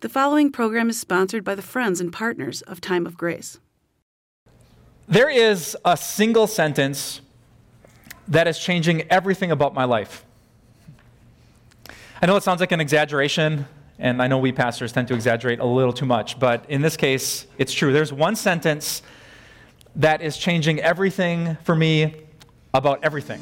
The following program is sponsored by the friends and partners of Time of Grace. There is a single sentence that is changing everything about my life. I know it sounds like an exaggeration, and I know we pastors tend to exaggerate a little too much, but in this case, it's true. There's one sentence that is changing everything for me about everything.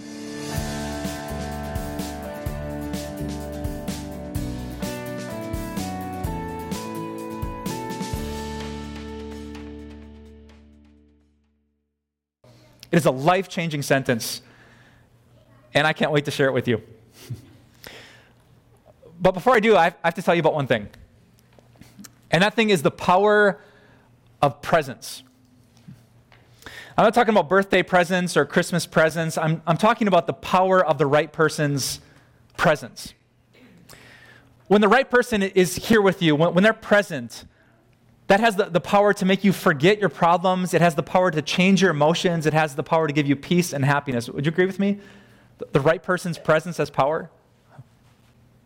It is a life changing sentence, and I can't wait to share it with you. but before I do, I have to tell you about one thing. And that thing is the power of presence. I'm not talking about birthday presents or Christmas presents. I'm, I'm talking about the power of the right person's presence. When the right person is here with you, when, when they're present, that has the, the power to make you forget your problems. It has the power to change your emotions. It has the power to give you peace and happiness. Would you agree with me? The, the right person's presence has power.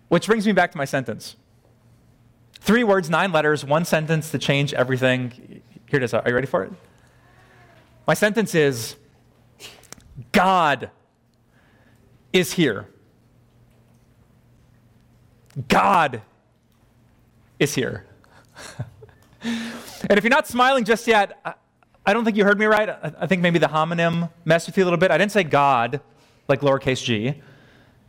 Which brings me back to my sentence. Three words, nine letters, one sentence to change everything. Here it is. Are you ready for it? My sentence is God is here. God is here. and if you're not smiling just yet, I, don't think you heard me right. I, think maybe the homonym messed with you a little bit. I didn't say God, like lowercase g.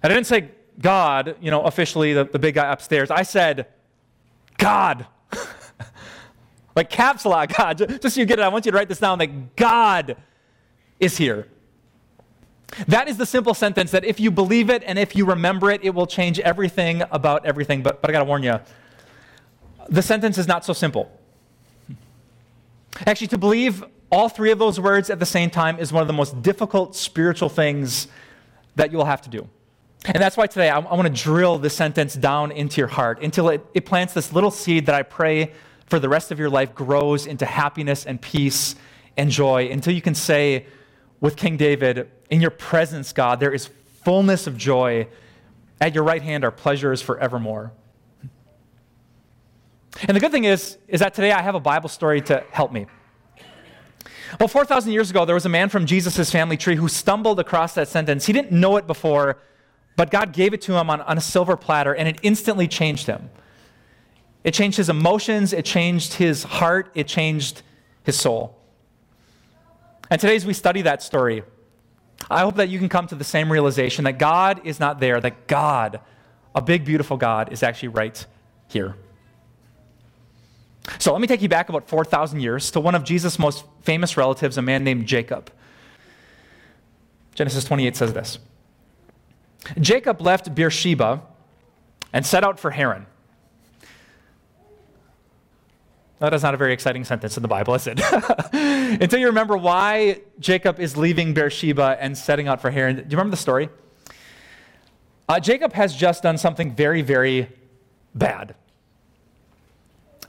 I didn't say God, you know, officially the, the big guy upstairs. I said God. like caps lock God. Just so you get it, I want you to write this down that God is here. That is the simple sentence that if you believe it and if you remember it, it will change everything about everything. But, but I got to warn you, the sentence is not so simple. Actually, to believe all three of those words at the same time is one of the most difficult spiritual things that you will have to do. And that's why today I, I want to drill this sentence down into your heart until it, it plants this little seed that I pray for the rest of your life grows into happiness and peace and joy until you can say with King David, In your presence, God, there is fullness of joy. At your right hand are pleasures forevermore. And the good thing is, is that today I have a Bible story to help me. Well, 4,000 years ago, there was a man from Jesus' family tree who stumbled across that sentence. He didn't know it before, but God gave it to him on, on a silver platter, and it instantly changed him. It changed his emotions, it changed his heart, it changed his soul. And today, as we study that story, I hope that you can come to the same realization that God is not there, that God, a big, beautiful God, is actually right here. So let me take you back about 4,000 years to one of Jesus' most famous relatives, a man named Jacob. Genesis 28 says this Jacob left Beersheba and set out for Haran. That is not a very exciting sentence in the Bible, is it? Until you remember why Jacob is leaving Beersheba and setting out for Haran. Do you remember the story? Uh, Jacob has just done something very, very bad.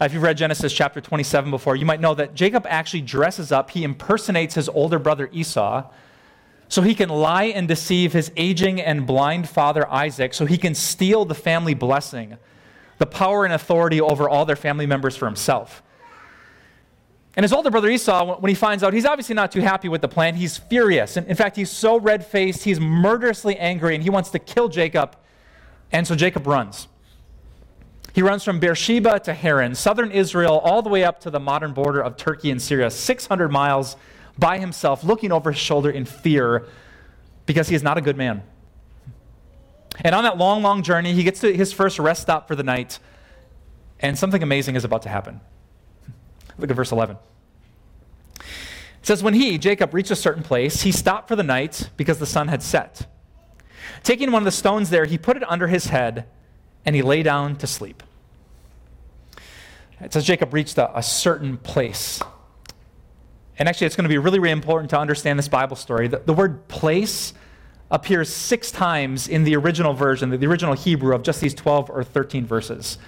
Uh, if you've read Genesis chapter 27 before, you might know that Jacob actually dresses up, he impersonates his older brother Esau so he can lie and deceive his aging and blind father Isaac, so he can steal the family blessing, the power and authority over all their family members for himself. And his older brother Esau, when he finds out, he's obviously not too happy with the plan. He's furious. And in fact, he's so red faced, he's murderously angry, and he wants to kill Jacob. And so Jacob runs. He runs from Beersheba to Haran, southern Israel, all the way up to the modern border of Turkey and Syria, 600 miles by himself, looking over his shoulder in fear because he is not a good man. And on that long, long journey, he gets to his first rest stop for the night, and something amazing is about to happen. Look at verse 11. It says, When he, Jacob, reached a certain place, he stopped for the night because the sun had set. Taking one of the stones there, he put it under his head and he lay down to sleep. It says Jacob reached a, a certain place. And actually, it's going to be really, really important to understand this Bible story. The, the word place appears six times in the original version, the original Hebrew of just these 12 or 13 verses.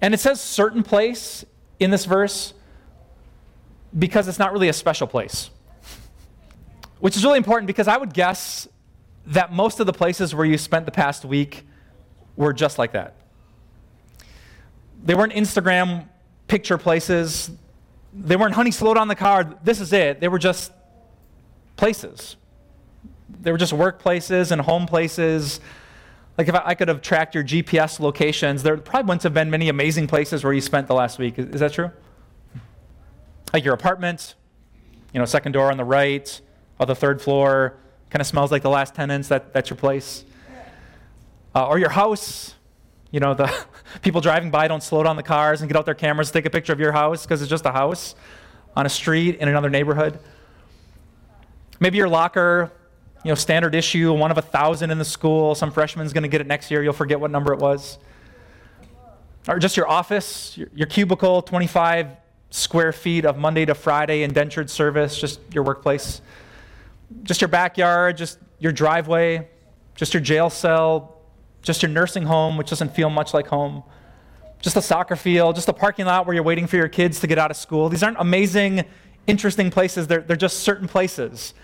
And it says certain place in this verse because it's not really a special place. Which is really important because I would guess that most of the places where you spent the past week were just like that. They weren't Instagram picture places. They weren't, honey, slow down the car. This is it. They were just places. They were just workplaces and home places. Like if I, I could have tracked your GPS locations, there probably wouldn't have been many amazing places where you spent the last week. Is, is that true? Like your apartment, you know, second door on the right, or the third floor, kind of smells like the last tenants. That, that's your place. Uh, or your house, you know, the people driving by don't slow down the cars and get out their cameras take a picture of your house because it's just a house on a street in another neighborhood. Maybe your locker, you know, standard issue, one of a thousand in the school. Some freshman's going to get it next year. You'll forget what number it was. Or just your office, your, your cubicle, 25 square feet of Monday to Friday indentured service, just your workplace. Just your backyard, just your driveway, just your jail cell, just your nursing home, which doesn't feel much like home. Just a soccer field, just a parking lot where you're waiting for your kids to get out of school. These aren't amazing, interesting places, they're, they're just certain places.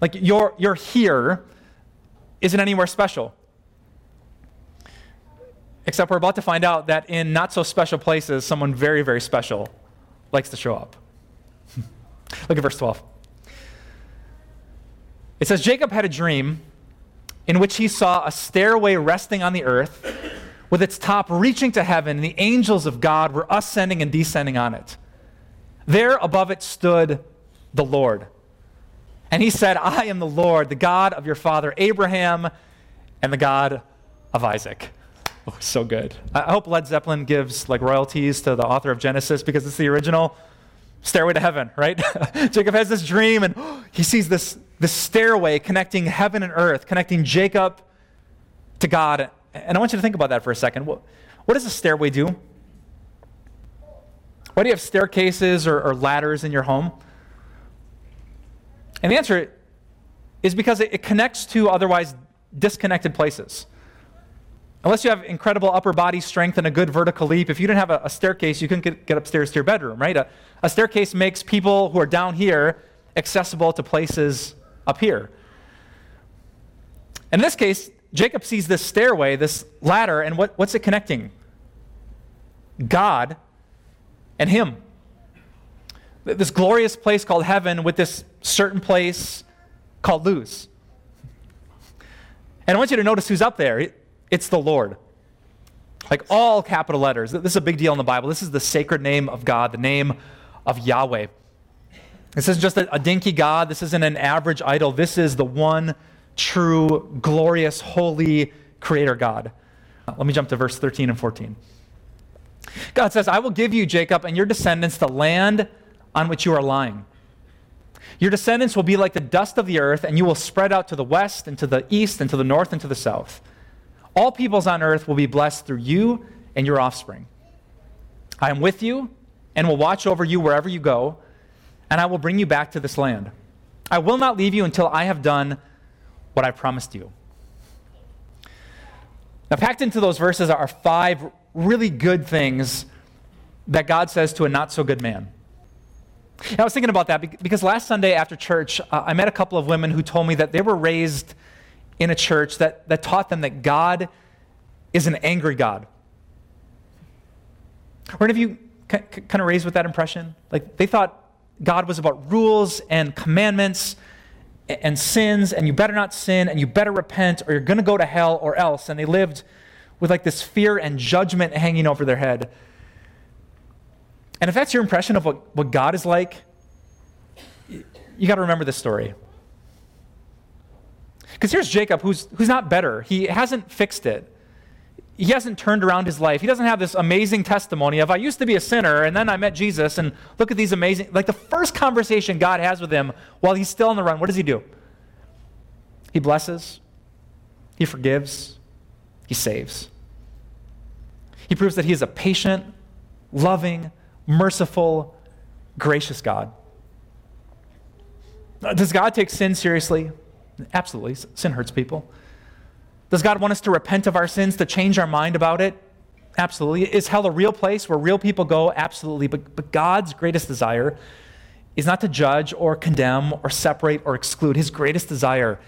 Like your, your here isn't anywhere special. Except we're about to find out that in not so special places, someone very, very special likes to show up. Look at verse 12. It says Jacob had a dream in which he saw a stairway resting on the earth with its top reaching to heaven, and the angels of God were ascending and descending on it. There above it stood the Lord. And he said, I am the Lord, the God of your father Abraham and the God of Isaac. Oh, so good. I hope Led Zeppelin gives like royalties to the author of Genesis because it's the original stairway to heaven, right? Jacob has this dream and he sees this, this stairway connecting heaven and earth, connecting Jacob to God. And I want you to think about that for a second. What, what does a stairway do? Why do you have staircases or, or ladders in your home? And the answer is because it, it connects to otherwise disconnected places. Unless you have incredible upper body strength and a good vertical leap, if you didn't have a, a staircase, you couldn't get, get, upstairs to your bedroom, right? A, a staircase makes people who are down here accessible to places up here. In this case, Jacob sees this stairway, this ladder, and what, what's it connecting? God and him. This glorious place called heaven with this certain place called Luz. And I want you to notice who's up there. It's the Lord. Like all capital letters. This is a big deal in the Bible. This is the sacred name of God, the name of Yahweh. This isn't just a, a dinky God. This isn't an average idol. This is the one true, glorious, holy creator God. Uh, let me jump to verse 13 and 14. God says, I will give you, Jacob, and your descendants the land on which you are lying. Your descendants will be like the dust of the earth, and you will spread out to the west, and to the east, and to the north, and to the south. All peoples on earth will be blessed through you and your offspring. I am with you and will watch over you wherever you go, and I will bring you back to this land. I will not leave you until I have done what I promised you. Now, packed into those verses are five really good things that God says to a not so good man. I was thinking about that because last Sunday after church, uh, I met a couple of women who told me that they were raised in a church that, that taught them that God is an angry God. Were any of you kind of raised with that impression? Like they thought God was about rules and commandments and sins, and you better not sin, and you better repent, or you're going to go to hell, or else. And they lived with like this fear and judgment hanging over their head. And if that's your impression of what, what God is like, you got to remember this story. Because here's Jacob, who's, who's not better. He hasn't fixed it. He hasn't turned around his life. He doesn't have this amazing testimony of, I used to be a sinner, and then I met Jesus, and look at these amazing. Like the first conversation God has with him while he's still on the run, what does he do? He blesses, he forgives, he saves. He proves that he is a patient, loving, merciful, gracious God. Does God take sin seriously? Absolutely. Sin hurts people. Does God want us to repent of our sins, to change our mind about it? Absolutely. Is hell a real place where real people go? Absolutely. But, but God's greatest desire is not to judge or condemn or separate or exclude. His greatest desire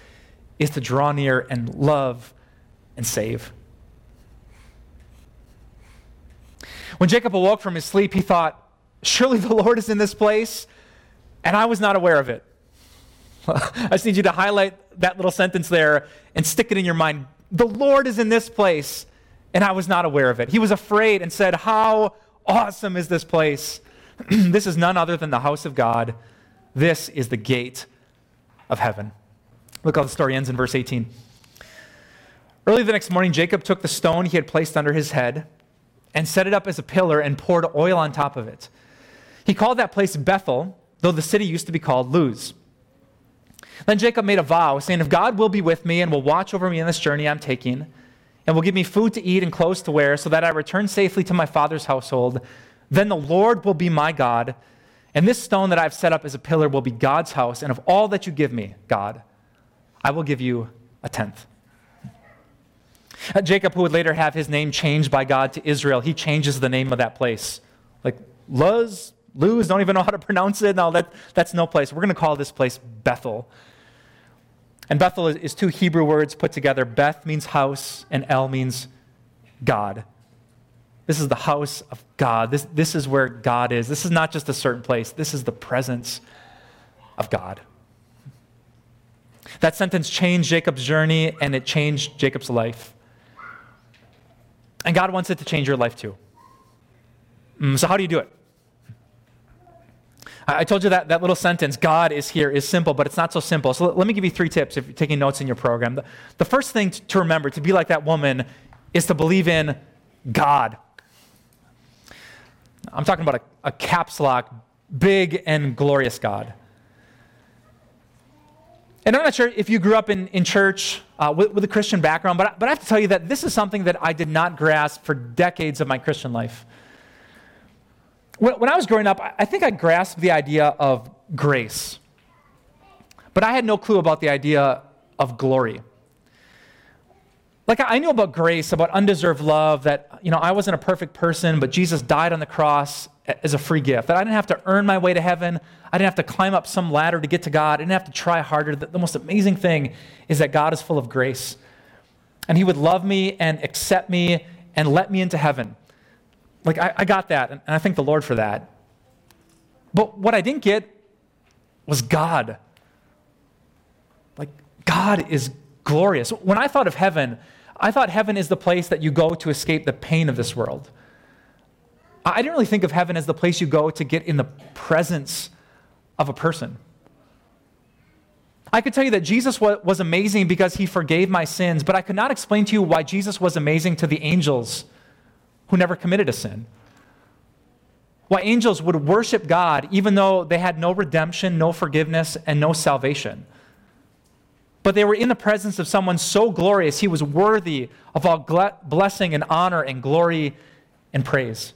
is to draw near and love and save. When Jacob awoke from his sleep, he thought, Surely the Lord is in this place, and I was not aware of it. I just need you to highlight that little sentence there and stick it in your mind. The Lord is in this place, and I was not aware of it. He was afraid and said, How awesome is this place? this is none other than the house of God. This is the gate of heaven. Look how the story ends in verse 18. Early the next morning, Jacob took the stone he had placed under his head and set it up as a pillar and poured oil on top of it. He called that place Bethel, though the city used to be called Luz. Then Jacob made a vow, saying, If God will be with me and will watch over me in this journey I'm taking, and will give me food to eat and clothes to wear, so that I return safely to my father's household, then the Lord will be my God, and this stone that I've set up as a pillar will be God's house, and of all that you give me, God, I will give you a tenth. Jacob, who would later have his name changed by God to Israel, he changes the name of that place. Like Luz, Luz, don't even know how to pronounce it. No, that, that's no place. We're going to call this place Bethel. And Bethel is, two Hebrew words put together. Beth means house, and El means God. This is the house of God. This, this is where God is. This is not just a certain place, this is the presence of God. That sentence changed Jacob's journey and it changed Jacob's life. And God wants it to change your life too. Mm, so, how do you do it? I told you that, that little sentence, God is here, is simple, but it's not so simple. So let me give you three tips if you're taking notes in your program. The, the first thing to remember, to be like that woman, is to believe in God. I'm talking about a, a caps lock, big and glorious God. And I'm not sure if you grew up in, in church uh, with, with a Christian background, but, but I have to tell you that this is something that I did not grasp for decades of my Christian life. When, I was growing up, I think I grasped the idea of grace, but I had no clue about the idea of glory. Like I knew about grace, about undeserved love, that you know I wasn't a perfect person, but Jesus died on the cross as a free gift. That I didn't have to earn my way to heaven. I didn't have to climb up some ladder to get to God. I didn't have to try harder. The, the most amazing thing is that God is full of grace. And He would love me and accept me and let me into heaven. Like, I, I got that, and I thank the Lord for that. But what I didn't get was God. Like, God is glorious. When I thought of heaven, I thought heaven is the place that you go to escape the pain of this world. I didn't really think of heaven as the place you go to get in the presence of a person. I could tell you that Jesus was amazing because he forgave my sins, but I could not explain to you why Jesus was amazing to the angels who never committed a sin. Why angels would worship God even though they had no redemption, no forgiveness, and no salvation. But they were in the presence of someone so glorious, he was worthy of all blessing and honor and glory and praise.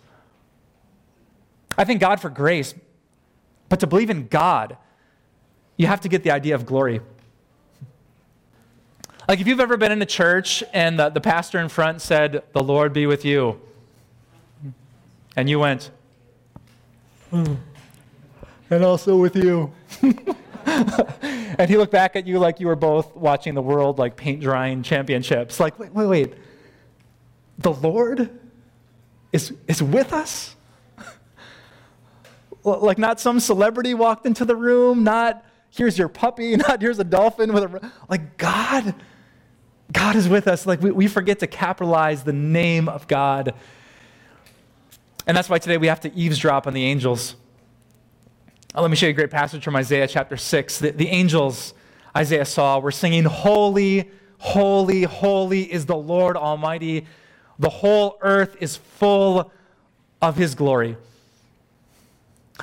I thank God for grace, but to believe in God, you have to get the idea of glory. Like if you've ever been in a church and the, the pastor in front said, The Lord be with you and you went, hmm. and also with you. and he looked back at you like you were both watching the world like paint drying championships. Like, wait, wait, wait. The Lord is, is with us? like, not some celebrity walked into the room, not here's your puppy, not here's a dolphin with a. Like, God, God is with us. Like, we, we forget to capitalize the name of God and that's why today we have to eavesdrop on the angels. Uh, let me show you a great passage from Isaiah chapter 6. The, the angels Isaiah saw were singing, Holy, holy, holy is the Lord Almighty. The whole earth is full of his glory.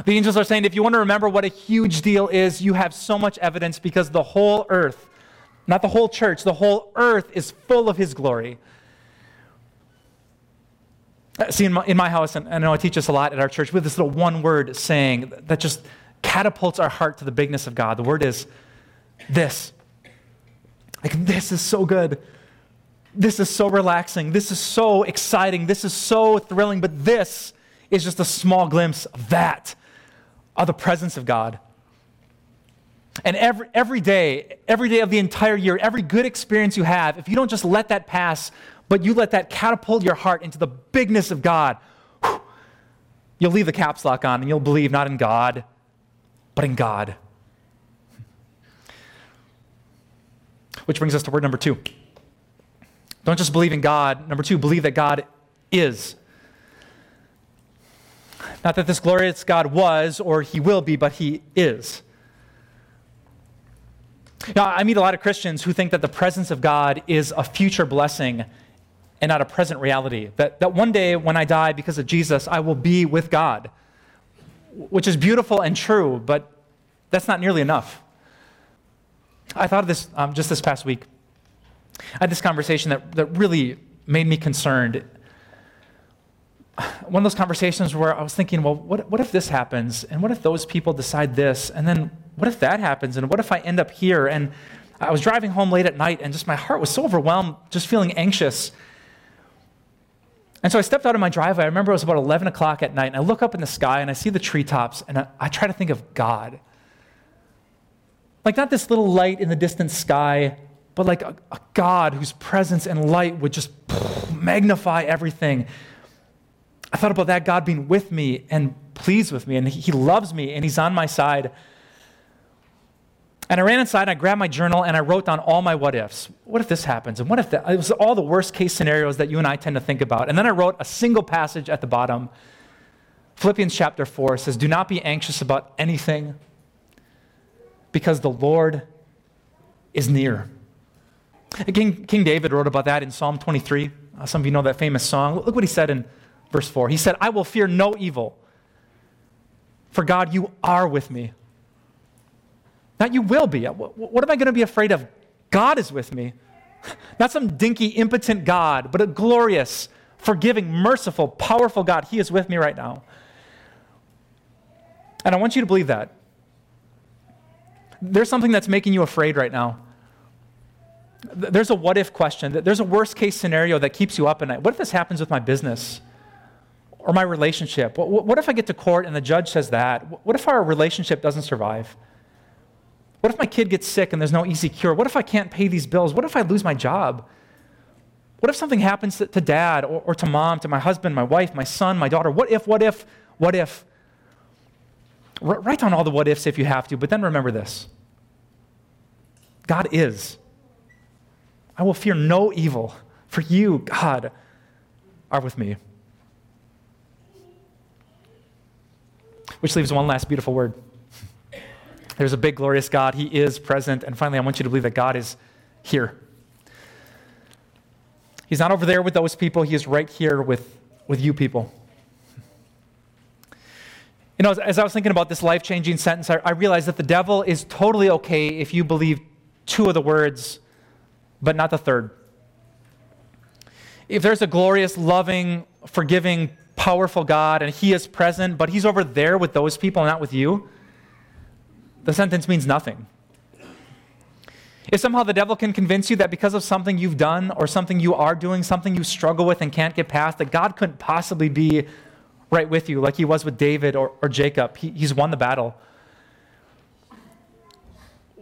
The angels are saying, if you want to remember what a huge deal is, you have so much evidence because the whole earth, not the whole church, the whole earth is full of his glory. Uh, see, in my, in my house, and I know I teach this a lot at our church, we have this little one word saying that just catapults our heart to the bigness of God. The word is this. Like, this is so good. This is so relaxing. This is so exciting. This is so thrilling. But this is just a small glimpse of that, of the presence of God. And every, every day, every day of the entire year, every good experience you have, if you don't just let that pass but you let that catapult your heart into the bigness of God. You'll leave the caps lock on and you'll believe not in God, but in God. Which brings us to word number two. Don't just believe in God. Number two, believe that God is. Not that this glorious God was or he will be, but he is. Now, I meet a lot of Christians who think that the presence of God is a future blessing and not a present reality. That, that one day when I die because of Jesus, I will be with God, which is beautiful and true, but that's not nearly enough. I thought of this um, just this past week. I had this conversation that, that really made me concerned. One of those conversations where I was thinking, well, what, what if this happens? And what if those people decide this? And then what if that happens? And what if I end up here? And I was driving home late at night and just my heart was so overwhelmed, just feeling anxious. And so I stepped out of my driveway. I remember it was about 11 o'clock at night, and I look up in the sky and I see the treetops, and I, I try to think of God. Like, not this little light in the distant sky, but like a, a God whose presence and light would just magnify everything. I thought about that God being with me and pleased with me, and He loves me, and He's on my side. And I ran inside I grabbed my journal and I wrote down all my what ifs. What if this happens? And what if that? It was all the worst case scenarios that you and I tend to think about. And then I wrote a single passage at the bottom. Philippians chapter 4 says, Do not be anxious about anything because the Lord is near. King, King David wrote about that in Psalm 23. Uh, some of you know that famous song. Look what he said in verse 4. He said, I will fear no evil, for God, you are with me. Not you will be. What, what am I going to be afraid of? God is with me. Not some dinky, impotent God, but a glorious, forgiving, merciful, powerful God. He is with me right now. And I want you to believe that. There's something that's making you afraid right now. There's a what if question. There's a worst case scenario that keeps you up at night. What if this happens with my business or my relationship? What if I get to court and the judge says that? What if our relationship doesn't survive? What if my kid gets sick and there's no easy cure? What if I can't pay these bills? What if I lose my job? What if something happens to, to dad or, or, to mom, to my husband, my wife, my son, my daughter? What if, what if, what if? R- write down all the what ifs if you have to, but then remember this God is. I will fear no evil, for you, God, are with me. Which leaves one last beautiful word. There's a big, glorious God. He is present. And finally, I want you to believe that God is here. He's not over there with those people, He is right here with, with you people. You know, as, as I was thinking about this life changing sentence, I, I realized that the devil is totally okay if you believe two of the words, but not the third. If there's a glorious, loving, forgiving, powerful God and He is present, but He's over there with those people, not with you, the sentence means nothing. If somehow the devil can convince you that because of something you've done or something you are doing, something you struggle with and can't get past, that God couldn't possibly be right with you like he was with David or, or Jacob, he, he's won the battle.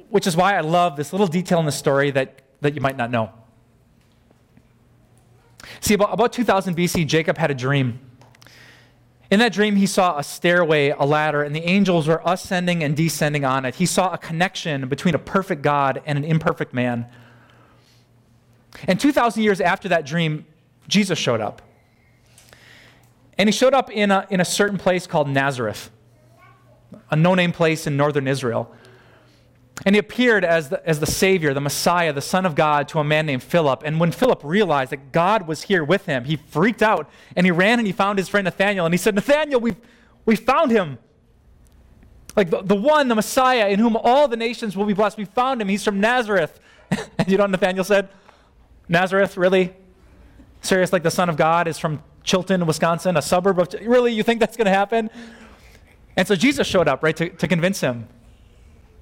Which is why I love this little detail in the story that, that you might not know. See, about, about 2000 BC, Jacob had a dream. In that dream, he saw a stairway, a ladder, and the angels were ascending and descending on it. He saw a connection between a perfect God and an imperfect man. And 2,000 years after that dream, Jesus showed up. And he showed up in a, in a certain place called Nazareth, a no name place in northern Israel. And he appeared as the, as the Savior, the Messiah, the Son of God to a man named Philip. And when Philip realized that God was here with him, he freaked out and he ran and he found his friend Nathanael. And he said, Nathanael, we've, we found him. Like the, the one, the Messiah, in whom all the nations will be blessed. We found him. He's from Nazareth. and you know what Nathanael said? Nazareth, really? Serious, like the Son of God is from Chilton, Wisconsin, a suburb of. Really? You think that's going to happen? And so Jesus showed up, right, to, to convince him.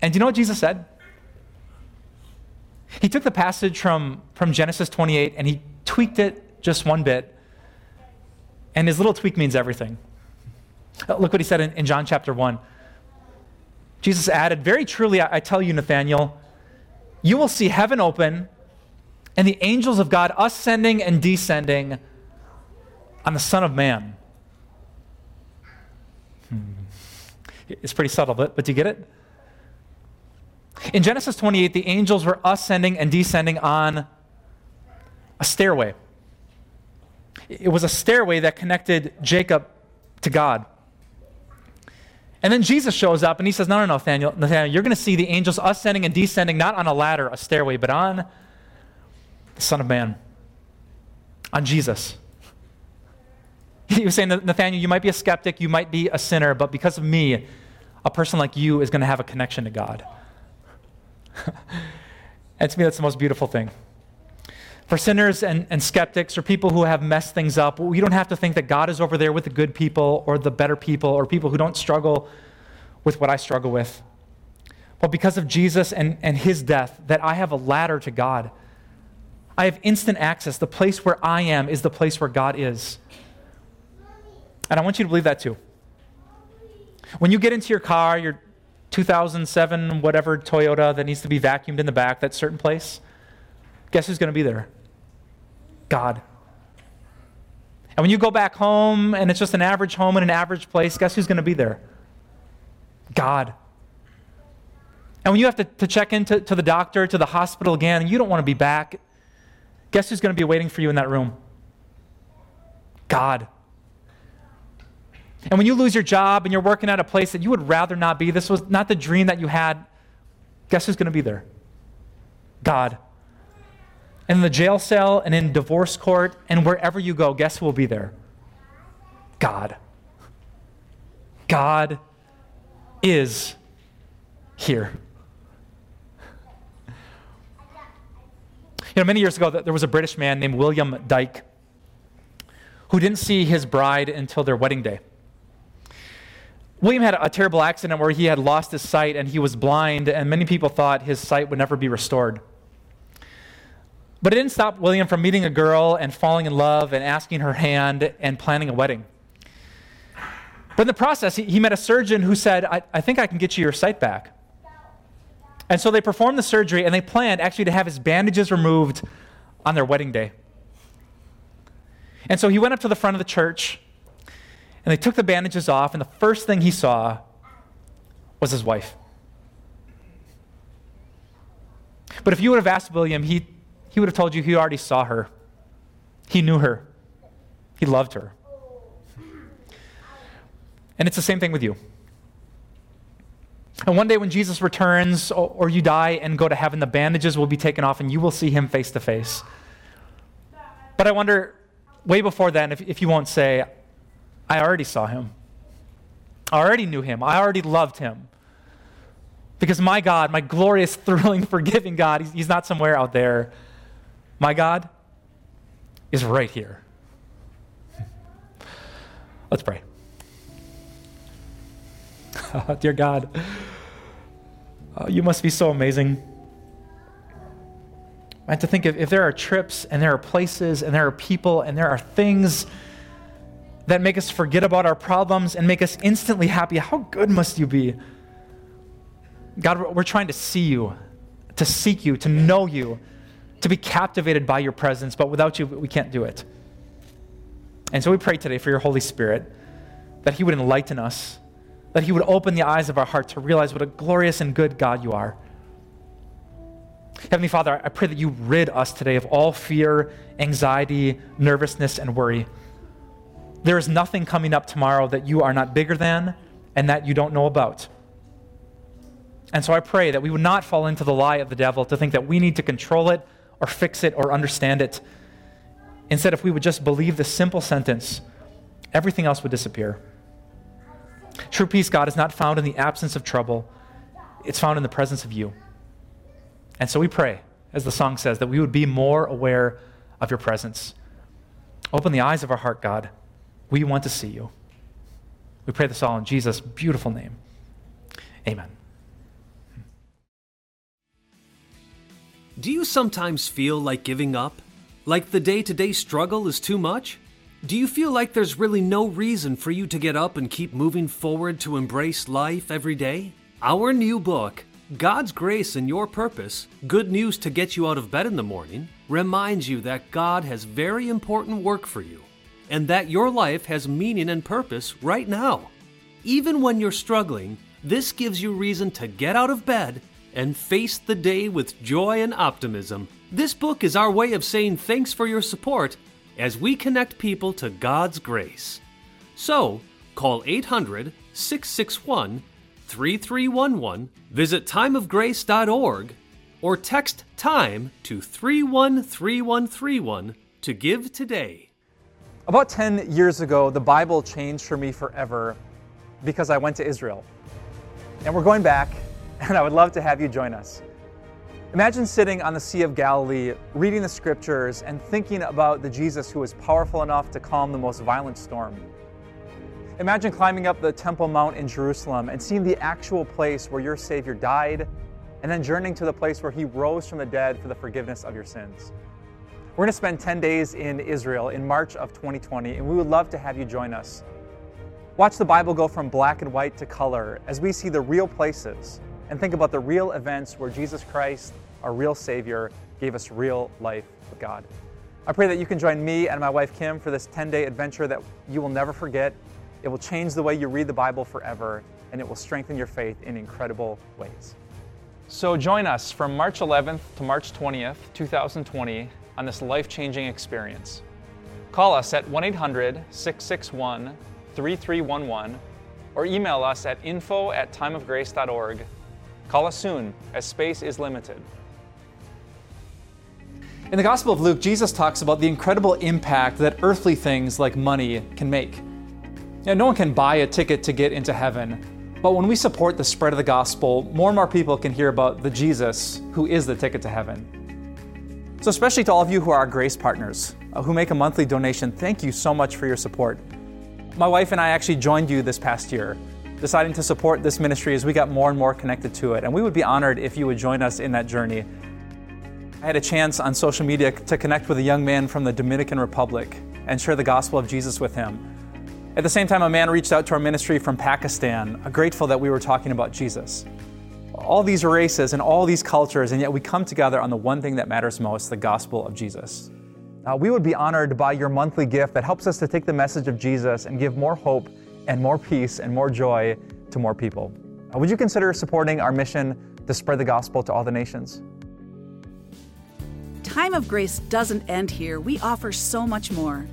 And do you know what Jesus said? He took the passage from, from Genesis 28 and he tweaked it just one bit. And his little tweak means everything. Uh, look what he said in, in John chapter 1. Jesus added, Very truly, I, I tell you, Nathanael, you will see heaven open and the angels of God ascending and descending on the Son of Man. It's pretty subtle, but, but do you get it? In Genesis 28, the angels were ascending and descending on a stairway. It was a stairway that connected Jacob to God. And then Jesus shows up and he says, No, no, no, Nathaniel, Nathaniel you're going to see the angels ascending and descending not on a ladder, a stairway, but on the Son of Man, on Jesus. He was saying, Nathaniel, you might be a skeptic, you might be a sinner, but because of me, a person like you is going to have a connection to God. and to me, that's the most beautiful thing. For sinners and, and skeptics or people who have messed things up, we don't have to think that God is over there with the good people or the better people or people who don't struggle with what I struggle with. But because of Jesus and, and his death, that I have a ladder to God. I have instant access. The place where I am is the place where God is. And I want you to believe that too. When you get into your car, your 2007 whatever Toyota that needs to be vacuumed in the back, that certain place, guess who's going to be there? God. And when you go back home and it's just an average home in an average place, guess who's going to be there? God. And when you have to, to check into to the doctor, to the hospital again, and you don't want to be back, guess who's going to be waiting for you in that room? God. And when you lose your job and you're working at a place that you would rather not be, this was not the dream that you had, guess who's going to be there? God. In the jail cell and in divorce court and wherever you go, guess who will be there? God. God is here. You know, many years ago, there was a British man named William Dyke who didn't see his bride until their wedding day. William had a terrible accident where he had lost his sight and he was blind, and many people thought his sight would never be restored. But it didn't stop William from meeting a girl and falling in love and asking her hand and planning a wedding. But in the process, he, he met a surgeon who said, I, I think I can get you your sight back. And so they performed the surgery and they planned actually to have his bandages removed on their wedding day. And so he went up to the front of the church and they took the bandages off, and the first thing he saw was his wife. But if you would have asked William, he, he would have told you he already saw her. He knew her. He loved her. And it's the same thing with you. And one day when Jesus returns or, or you die and go to heaven, the bandages will be taken off and you will see him face to face. But I wonder, way before then, if, if you won't say, I already saw him. I already knew him. I already loved him. Because my God, my glorious, thrilling, forgiving God, he's, he's not somewhere out there. My God is right here. Let's pray. dear God, oh, you must be so amazing. I have to think if, if there are trips and there are places and there are people and there are things that make us forget about our problems and make us instantly happy. How good must you be? God, we're trying to see you, to seek you, to know you, to be captivated by your presence, but without you, we can't do it. And so we pray today for your Holy Spirit that He would enlighten us, that He would open the eyes of our heart to realize what a glorious and good God you are. Heavenly Father, I pray that you rid us today of all fear, anxiety, nervousness, and worry. There is nothing coming up tomorrow that you are not bigger than and that you don't know about. And so I pray that we would not fall into the lie of the devil to think that we need to control it or fix it or understand it. Instead, if we would just believe the simple sentence, everything else would disappear. True peace, God, is not found in the absence of trouble, it's found in the presence of you. And so we pray, as the song says, that we would be more aware of your presence. Open the eyes of our heart, God. We want to see you. We pray this all in Jesus' beautiful name. Amen. Do you sometimes feel like giving up? Like the day to day struggle is too much? Do you feel like there's really no reason for you to get up and keep moving forward to embrace life every day? Our new book, God's Grace and Your Purpose Good News to Get You Out of Bed in the Morning, reminds you that God has very important work for you and that your life has meaning and purpose right now. Even when you're struggling, this gives you reason to get out of bed and face the day with joy and optimism. This book is our way of saying thanks for your support as we connect people to God's grace. So, call 800 661 3311, visit timeofgrace.org, or text TIME to 313131 to give today. About 10 years ago, the Bible changed for me forever because I went to Israel. And we're going back, and I would love to have you join us. Imagine sitting on the Sea of Galilee, reading the scriptures, and thinking about the Jesus who was powerful enough to calm the most violent storm. Imagine climbing up the Temple Mount in Jerusalem and seeing the actual place where your Savior died, and then journeying to the place where He rose from the dead for the forgiveness of your sins. We're going to spend 10 days in Israel in March of 2020, and we would love to have you join us. Watch the Bible go from black and white to color as we see the real places and think about the real events where Jesus Christ, our real Savior, gave us real life with God. I pray that you can join me and my wife Kim for this 10 day adventure that you will never forget it will change the way you read the Bible forever, and it will strengthen your faith in incredible ways. So join us from March 11th to March 20th, 2020, on this life changing experience. Call us at 1 800 661 3311 or email us at info at timeofgrace.org. Call us soon, as space is limited. In the Gospel of Luke, Jesus talks about the incredible impact that earthly things like money can make. Know, no one can buy a ticket to get into heaven, but when we support the spread of the gospel, more and more people can hear about the Jesus who is the ticket to heaven. So, especially to all of you who are our grace partners, uh, who make a monthly donation, thank you so much for your support. My wife and I actually joined you this past year, deciding to support this ministry as we got more and more connected to it, and we would be honored if you would join us in that journey. I had a chance on social media to connect with a young man from the Dominican Republic and share the gospel of Jesus with him. At the same time, a man reached out to our ministry from Pakistan, grateful that we were talking about Jesus. All these races and all these cultures, and yet we come together on the one thing that matters most the gospel of Jesus. Uh, we would be honored by your monthly gift that helps us to take the message of Jesus and give more hope and more peace and more joy to more people. Uh, would you consider supporting our mission to spread the gospel to all the nations? Time of Grace doesn't end here. We offer so much more.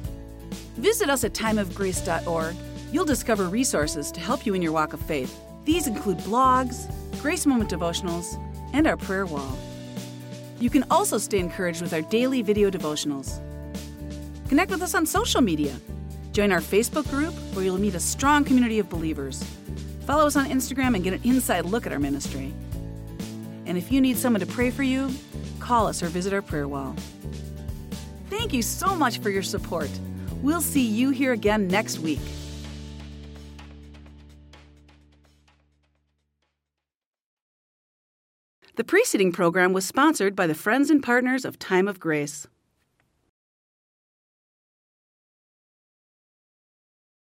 Visit us at timeofgrace.org. You'll discover resources to help you in your walk of faith. These include blogs, Grace Moment devotionals, and our prayer wall. You can also stay encouraged with our daily video devotionals. Connect with us on social media. Join our Facebook group where you'll meet a strong community of believers. Follow us on Instagram and get an inside look at our ministry. And if you need someone to pray for you, call us or visit our prayer wall. Thank you so much for your support. We'll see you here again next week. The preceding program was sponsored by the friends and partners of Time of Grace.